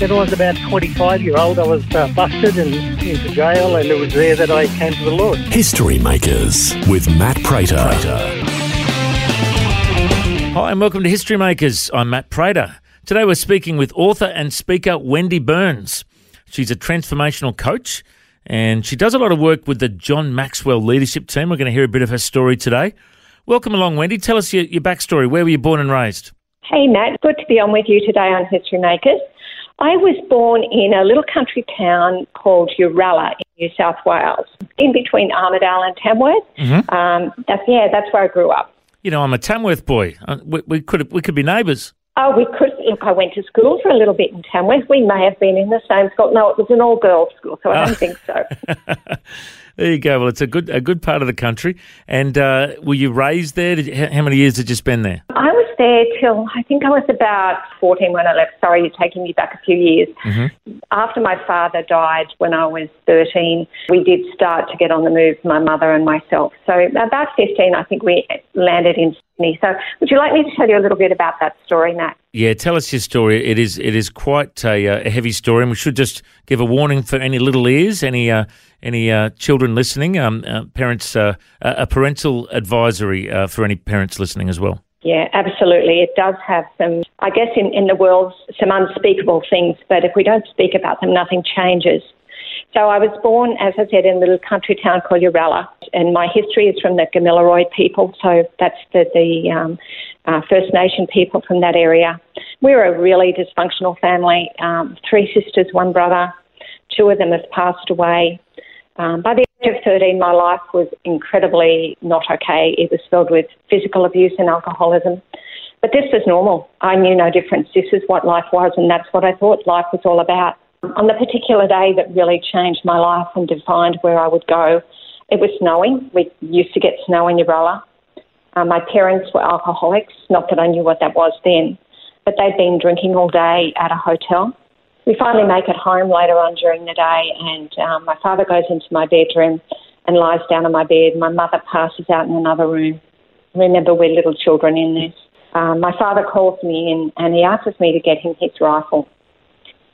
When I was about 25 year old, I was uh, busted and into jail, and it was there that I came to the Lord. History Makers with Matt Prater. Hi, and welcome to History Makers. I'm Matt Prater. Today we're speaking with author and speaker Wendy Burns. She's a transformational coach and she does a lot of work with the John Maxwell leadership team. We're going to hear a bit of her story today. Welcome along, Wendy. Tell us your, your backstory. Where were you born and raised? Hey, Matt. Good to be on with you today on History Makers. I was born in a little country town called Uralla in New South Wales, in between Armidale and Tamworth. Mm-hmm. Um, that's yeah, that's where I grew up. You know, I'm a Tamworth boy. Uh, we, we could we could be neighbours. Oh, we could. Look, I went to school for a little bit in Tamworth. We may have been in the same school. No, it was an all-girls school, so I don't think so. There you go. Well, it's a good a good part of the country. And uh, were you raised there? Did you, how many years did you spend there? I there till I think I was about 14 when I left. Sorry, you're taking me back a few years. Mm-hmm. After my father died when I was 13, we did start to get on the move, my mother and myself. So about 15, I think we landed in Sydney. So would you like me to tell you a little bit about that story, Matt? Yeah, tell us your story. It is it is quite a, uh, a heavy story, and we should just give a warning for any little ears, any uh, any uh, children listening. Um, uh, parents, uh, a parental advisory uh, for any parents listening as well. Yeah, absolutely. It does have some, I guess, in, in the world, some unspeakable things, but if we don't speak about them, nothing changes. So I was born, as I said, in a little country town called Uralla, and my history is from the Gamilaroi people, so that's the, the um, uh, First Nation people from that area. We're a really dysfunctional family, um, three sisters, one brother. Two of them have passed away. Um, by the age of 13, my life was incredibly not okay. It was filled with physical abuse and alcoholism. But this was normal. I knew no difference. This is what life was, and that's what I thought life was all about. On the particular day that really changed my life and defined where I would go, it was snowing. We used to get snow in Uralla. Uh, my parents were alcoholics, not that I knew what that was then, but they'd been drinking all day at a hotel. We finally make it home later on during the day, and um, my father goes into my bedroom and lies down on my bed. My mother passes out in another room. Remember, we're little children in this. Um, my father calls me in and he asks me to get him his rifle.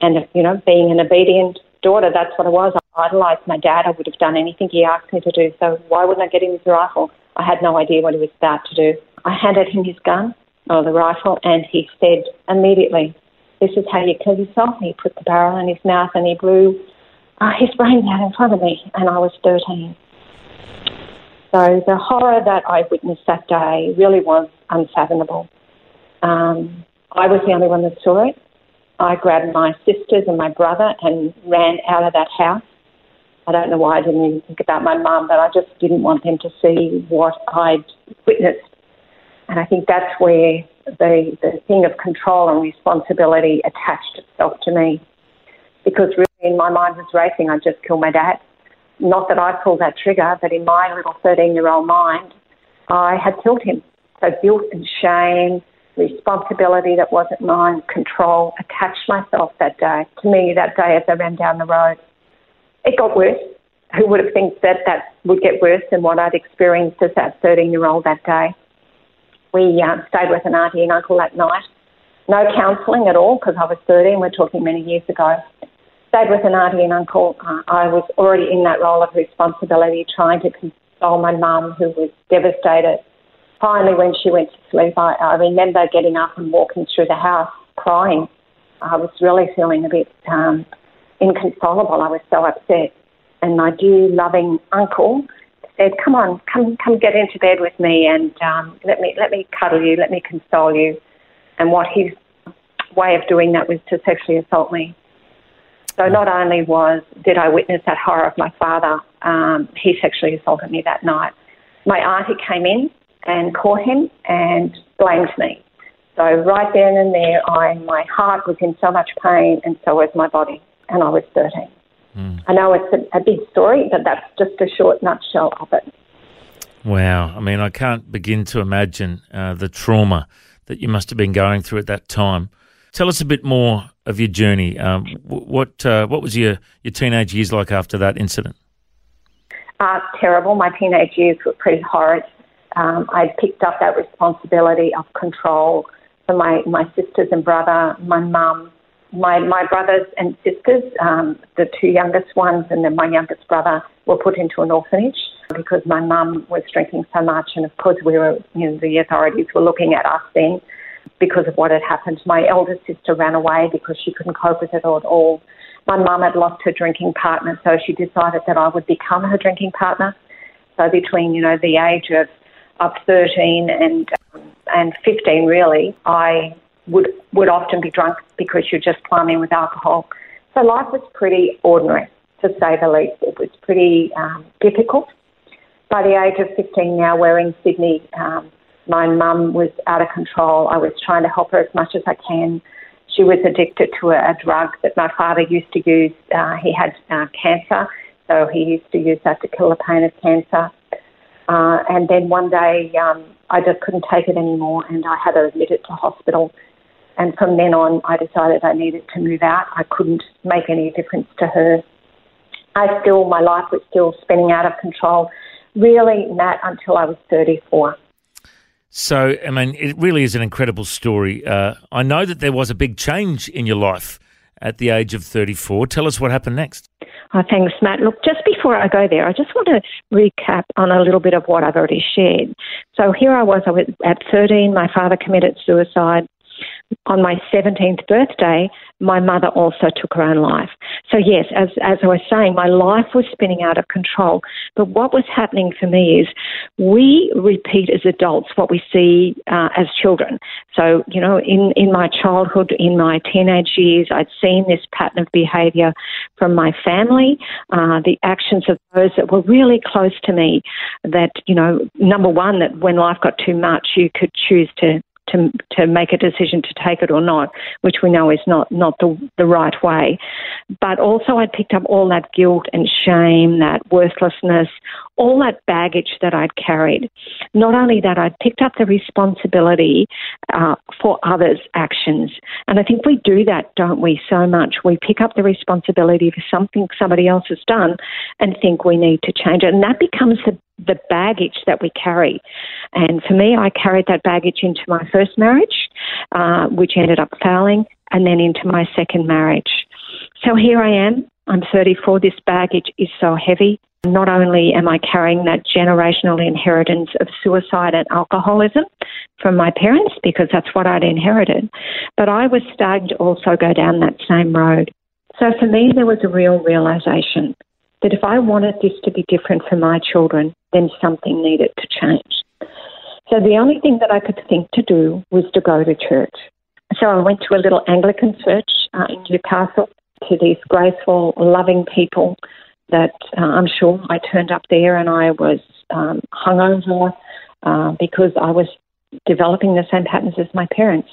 And, you know, being an obedient daughter, that's what I was. I idolised my dad. I would have done anything he asked me to do. So why wouldn't I get him his rifle? I had no idea what he was about to do. I handed him his gun, or the rifle, and he said immediately, This is how you kill yourself. And he put the barrel in his mouth and he blew uh, his brains out in front of me, and I was 13. So the horror that I witnessed that day really was unfathomable. Um, I was the only one that saw it. I grabbed my sisters and my brother and ran out of that house. I don't know why I didn't even think about my mum, but I just didn't want them to see what I'd witnessed. And I think that's where the, the thing of control and responsibility attached itself to me. Because really, in my mind was racing, I'd just kill my dad. Not that I pulled that trigger, but in my little 13 year old mind, I had killed him. So guilt and shame, responsibility that wasn't mine, control, attached myself that day. To me, that day as I ran down the road, it got worse. Who would have think that that would get worse than what I'd experienced as that 13 year old that day? We uh, stayed with an auntie and uncle that night. No counselling at all because I was 13. We're talking many years ago. Stayed with an auntie and uncle. Uh, I was already in that role of responsibility, trying to console my mum, who was devastated. Finally, when she went to sleep, I, I remember getting up and walking through the house crying. I was really feeling a bit um, inconsolable. I was so upset. and my dear loving uncle said, "Come on, come come get into bed with me, and um, let me let me cuddle you, let me console you." And what his way of doing that was to sexually assault me. So not only was did I witness that horror of my father, um, he sexually assaulted me that night. My auntie came in and caught him and blamed me. So right then and there, I my heart was in so much pain, and so was my body, and I was 13. Mm. I know it's a, a big story, but that's just a short nutshell of it. Wow. I mean, I can't begin to imagine uh, the trauma that you must have been going through at that time. Tell us a bit more of your journey. Um, what uh, what was your, your teenage years like after that incident? Uh, terrible. My teenage years were pretty horrid. Um, I picked up that responsibility of control for my, my sisters and brother, my mum, my, my brothers and sisters, um, the two youngest ones, and then my youngest brother were put into an orphanage because my mum was drinking so much, and of course we were, you know, the authorities were looking at us then because of what had happened. My elder sister ran away because she couldn't cope with it at all. My mum had lost her drinking partner, so she decided that I would become her drinking partner. So between, you know, the age of, of 13 and and 15 really, I would would often be drunk because you're just plumbing with alcohol. So life was pretty ordinary, to say the least. It was pretty um, difficult. By the age of 15 now, we're in Sydney. Um, my mum was out of control. I was trying to help her as much as I can. She was addicted to a, a drug that my father used to use. Uh, he had uh, cancer, so he used to use that to kill the pain of cancer. Uh, and then one day, um, I just couldn't take it anymore, and I had her admitted to hospital. And from then on, I decided I needed to move out. I couldn't make any difference to her. I still, my life was still spinning out of control, really, Matt, until I was 34. So, I mean, it really is an incredible story. Uh, I know that there was a big change in your life at the age of 34. Tell us what happened next. Oh, thanks, Matt. Look, just before I go there, I just want to recap on a little bit of what I've already shared. So here I was, I was at 13, my father committed suicide on my 17th birthday, my mother also took her own life. So, yes, as, as I was saying, my life was spinning out of control. But what was happening for me is we repeat as adults what we see uh, as children. So, you know, in, in my childhood, in my teenage years, I'd seen this pattern of behaviour from my family, uh, the actions of those that were really close to me. That, you know, number one, that when life got too much, you could choose to to to make a decision to take it or not, which we know is not not the the right way. But also, I picked up all that guilt and shame, that worthlessness, all that baggage that I'd carried. Not only that, I'd picked up the responsibility uh, for others' actions, and I think we do that, don't we? So much we pick up the responsibility for something somebody else has done, and think we need to change it, and that becomes the the baggage that we carry. And for me, I carried that baggage into my first marriage, uh, which ended up failing, and then into my second marriage. So here I am. I'm 34. This baggage is so heavy. Not only am I carrying that generational inheritance of suicide and alcoholism from my parents, because that's what I'd inherited, but I was starting to also go down that same road. So for me, there was a real realization that if I wanted this to be different for my children, then something needed to change. So the only thing that I could think to do was to go to church. So I went to a little Anglican church uh, in Newcastle to these graceful, loving people that uh, I'm sure I turned up there and I was um, hungover uh, because I was developing the same patterns as my parents.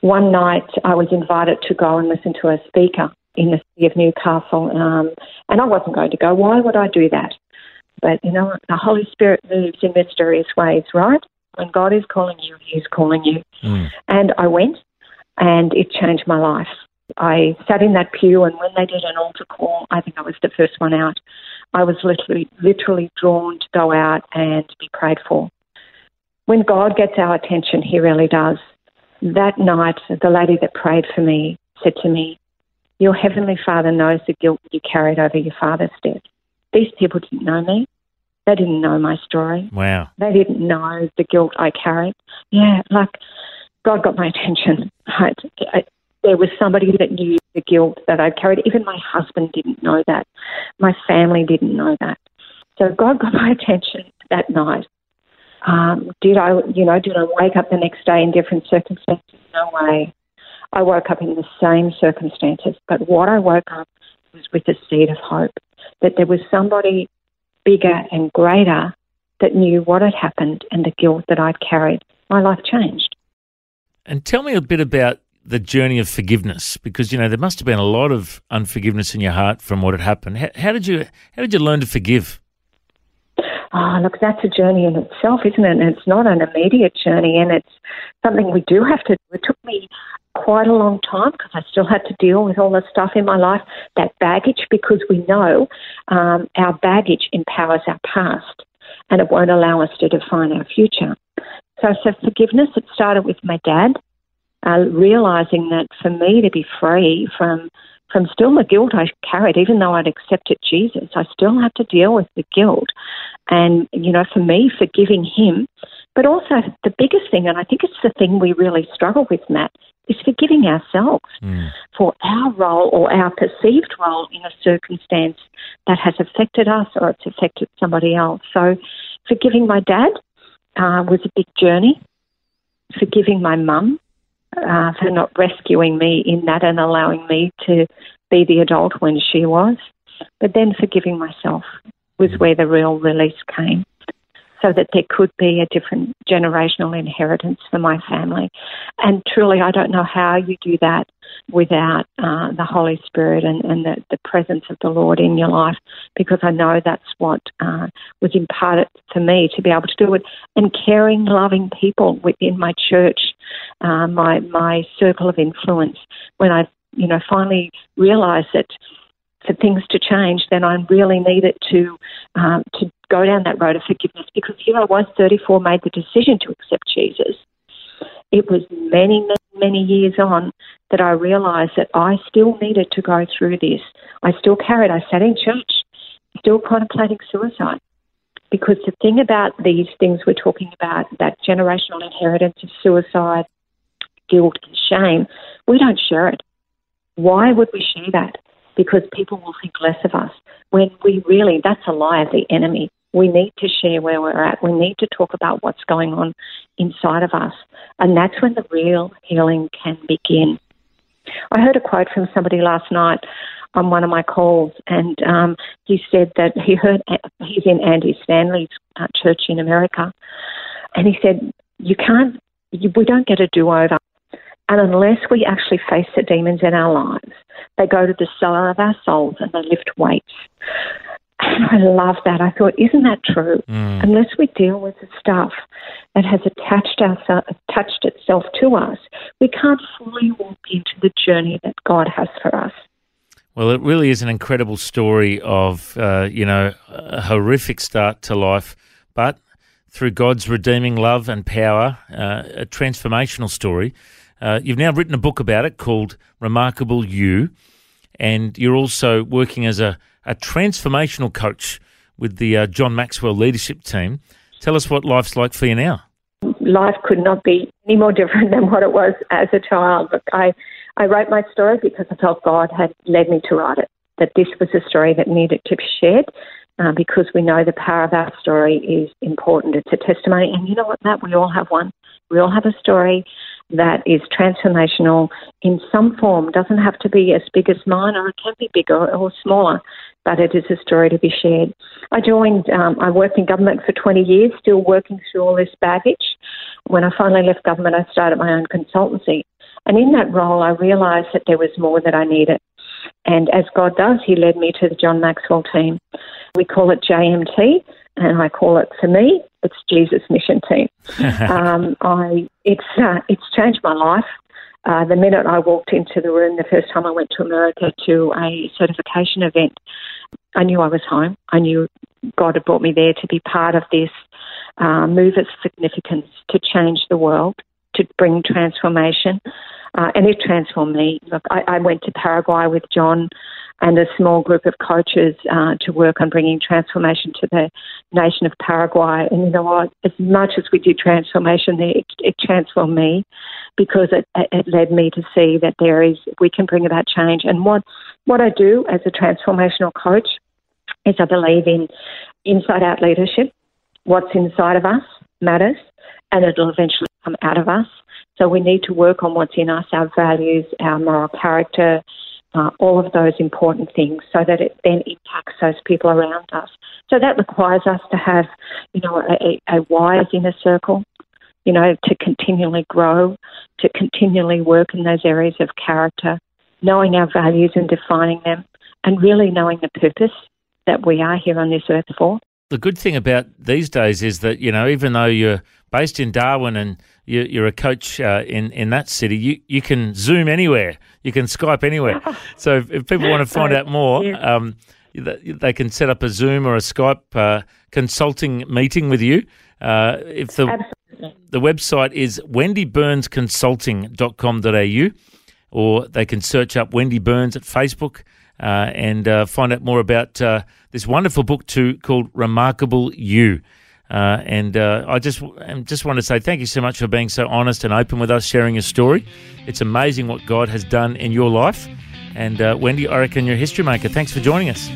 One night I was invited to go and listen to a speaker in the city of Newcastle, um, and I wasn't going to go. Why would I do that? But you know, the Holy Spirit moves in mysterious ways, right? When God is calling you, He's calling you. Mm. And I went, and it changed my life. I sat in that pew, and when they did an altar call, I think I was the first one out. I was literally, literally drawn to go out and be prayed for. When God gets our attention, He really does. That night, the lady that prayed for me said to me, your Heavenly Father knows the guilt you carried over your father's death. These people didn't know me. They didn't know my story. Wow. They didn't know the guilt I carried. Yeah, like God got my attention. I, I, there was somebody that knew the guilt that I carried. Even my husband didn't know that. My family didn't know that. So God got my attention that night. Um, did I, you know, did I wake up the next day in different circumstances? No way. I woke up in the same circumstances, but what I woke up was with a seed of hope that there was somebody bigger and greater that knew what had happened and the guilt that I'd carried. My life changed. And tell me a bit about the journey of forgiveness, because you know there must have been a lot of unforgiveness in your heart from what had happened. How, how did you how did you learn to forgive? Oh, look, that's a journey in itself, isn't it? And it's not an immediate journey, and it's something we do have to. Do. It took me quite a long time because I still had to deal with all the stuff in my life, that baggage, because we know um, our baggage empowers our past and it won't allow us to define our future. So, so forgiveness, it started with my dad, uh, realizing that for me to be free from from still the guilt I carried, even though I'd accepted Jesus, I still had to deal with the guilt. And, you know, for me, forgiving him, but also the biggest thing, and I think it's the thing we really struggle with, Matt, is forgiving ourselves mm. for our role or our perceived role in a circumstance that has affected us or it's affected somebody else. So, forgiving my dad uh, was a big journey. Forgiving my mum uh, for not rescuing me in that and allowing me to be the adult when she was. But then forgiving myself was where the real release came so that there could be a different generational inheritance for my family. And truly, I don't know how you do that without uh, the Holy Spirit and, and the, the, presence of the Lord in your life, because I know that's what uh, was imparted to me to be able to do it. And caring, loving people within my church, uh, my my circle of influence. When I, you know, finally realised that for things to change, then I really needed to um, to go down that road of forgiveness because here I was, 34, made the decision to accept Jesus. It was many, many, many years on that I realised that I still needed to go through this. I still carried. I sat in church, still contemplating suicide. Because the thing about these things we're talking about, that generational inheritance of suicide, guilt, and shame, we don't share it. Why would we share that? because people will think less of us. When we really, that's a lie of the enemy. We need to share where we're at. We need to talk about what's going on inside of us. And that's when the real healing can begin. I heard a quote from somebody last night on one of my calls, and um, he said that he heard he's in Andy Stanley's uh, church in America, and he said, "You can't, you, we don't get a do-over. And unless we actually face the demons in our lives, they go to the cellar of our souls and they lift weights. And I love that. I thought, isn't that true? Mm. Unless we deal with the stuff that has attached, our, attached itself to us, we can't fully walk into the journey that God has for us. Well, it really is an incredible story of, uh, you know, a horrific start to life, but through God's redeeming love and power, uh, a transformational story. Uh, you've now written a book about it called Remarkable You, and you're also working as a, a transformational coach with the uh, John Maxwell leadership team. Tell us what life's like for you now. Life could not be any more different than what it was as a child. Look, I, I wrote my story because I felt God had led me to write it, that this was a story that needed to be shared. Uh, because we know the power of our story is important. It's a testimony. And you know what, Matt? We all have one. We all have a story that is transformational in some form. Doesn't have to be as big as mine, or it can be bigger or smaller, but it is a story to be shared. I joined, um, I worked in government for 20 years, still working through all this baggage. When I finally left government, I started my own consultancy. And in that role, I realised that there was more that I needed. And as God does, He led me to the John Maxwell team. We call it JMT, and I call it for me, it's Jesus Mission Team. um, I it's uh, it's changed my life. Uh, the minute I walked into the room, the first time I went to America to a certification event, I knew I was home. I knew God had brought me there to be part of this uh, move of significance to change the world, to bring transformation. Uh, and it transformed me. Look, I, I went to Paraguay with John and a small group of coaches uh, to work on bringing transformation to the nation of Paraguay. And you know what? As much as we did transformation there, it, it transformed me because it, it led me to see that there is we can bring about change. And what what I do as a transformational coach is I believe in inside out leadership. What's inside of us matters, and it'll eventually come out of us. So we need to work on what's in us, our values, our moral character, uh, all of those important things so that it then impacts those people around us. So that requires us to have, you know, a, a wise inner circle, you know, to continually grow, to continually work in those areas of character, knowing our values and defining them, and really knowing the purpose that we are here on this earth for. The good thing about these days is that, you know, even though you're based in Darwin and you're a coach uh, in, in that city, you, you can Zoom anywhere, you can Skype anywhere. so if, if people want to find out more, yeah. um, they can set up a Zoom or a Skype uh, consulting meeting with you. Uh, if the Absolutely. the website is wendyburnsconsulting.com.au or they can search up Wendy Burns at Facebook and uh, find out more about uh, this wonderful book too called Remarkable You. Uh, and uh, I just just want to say thank you so much for being so honest and open with us, sharing your story. It's amazing what God has done in your life. And uh, Wendy, I reckon you're a history maker. Thanks for joining us.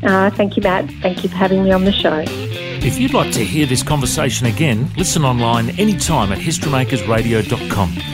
thank you, Matt. Thank you for having me on the show. If you'd like to hear this conversation again, listen online anytime at historymakersradio.com.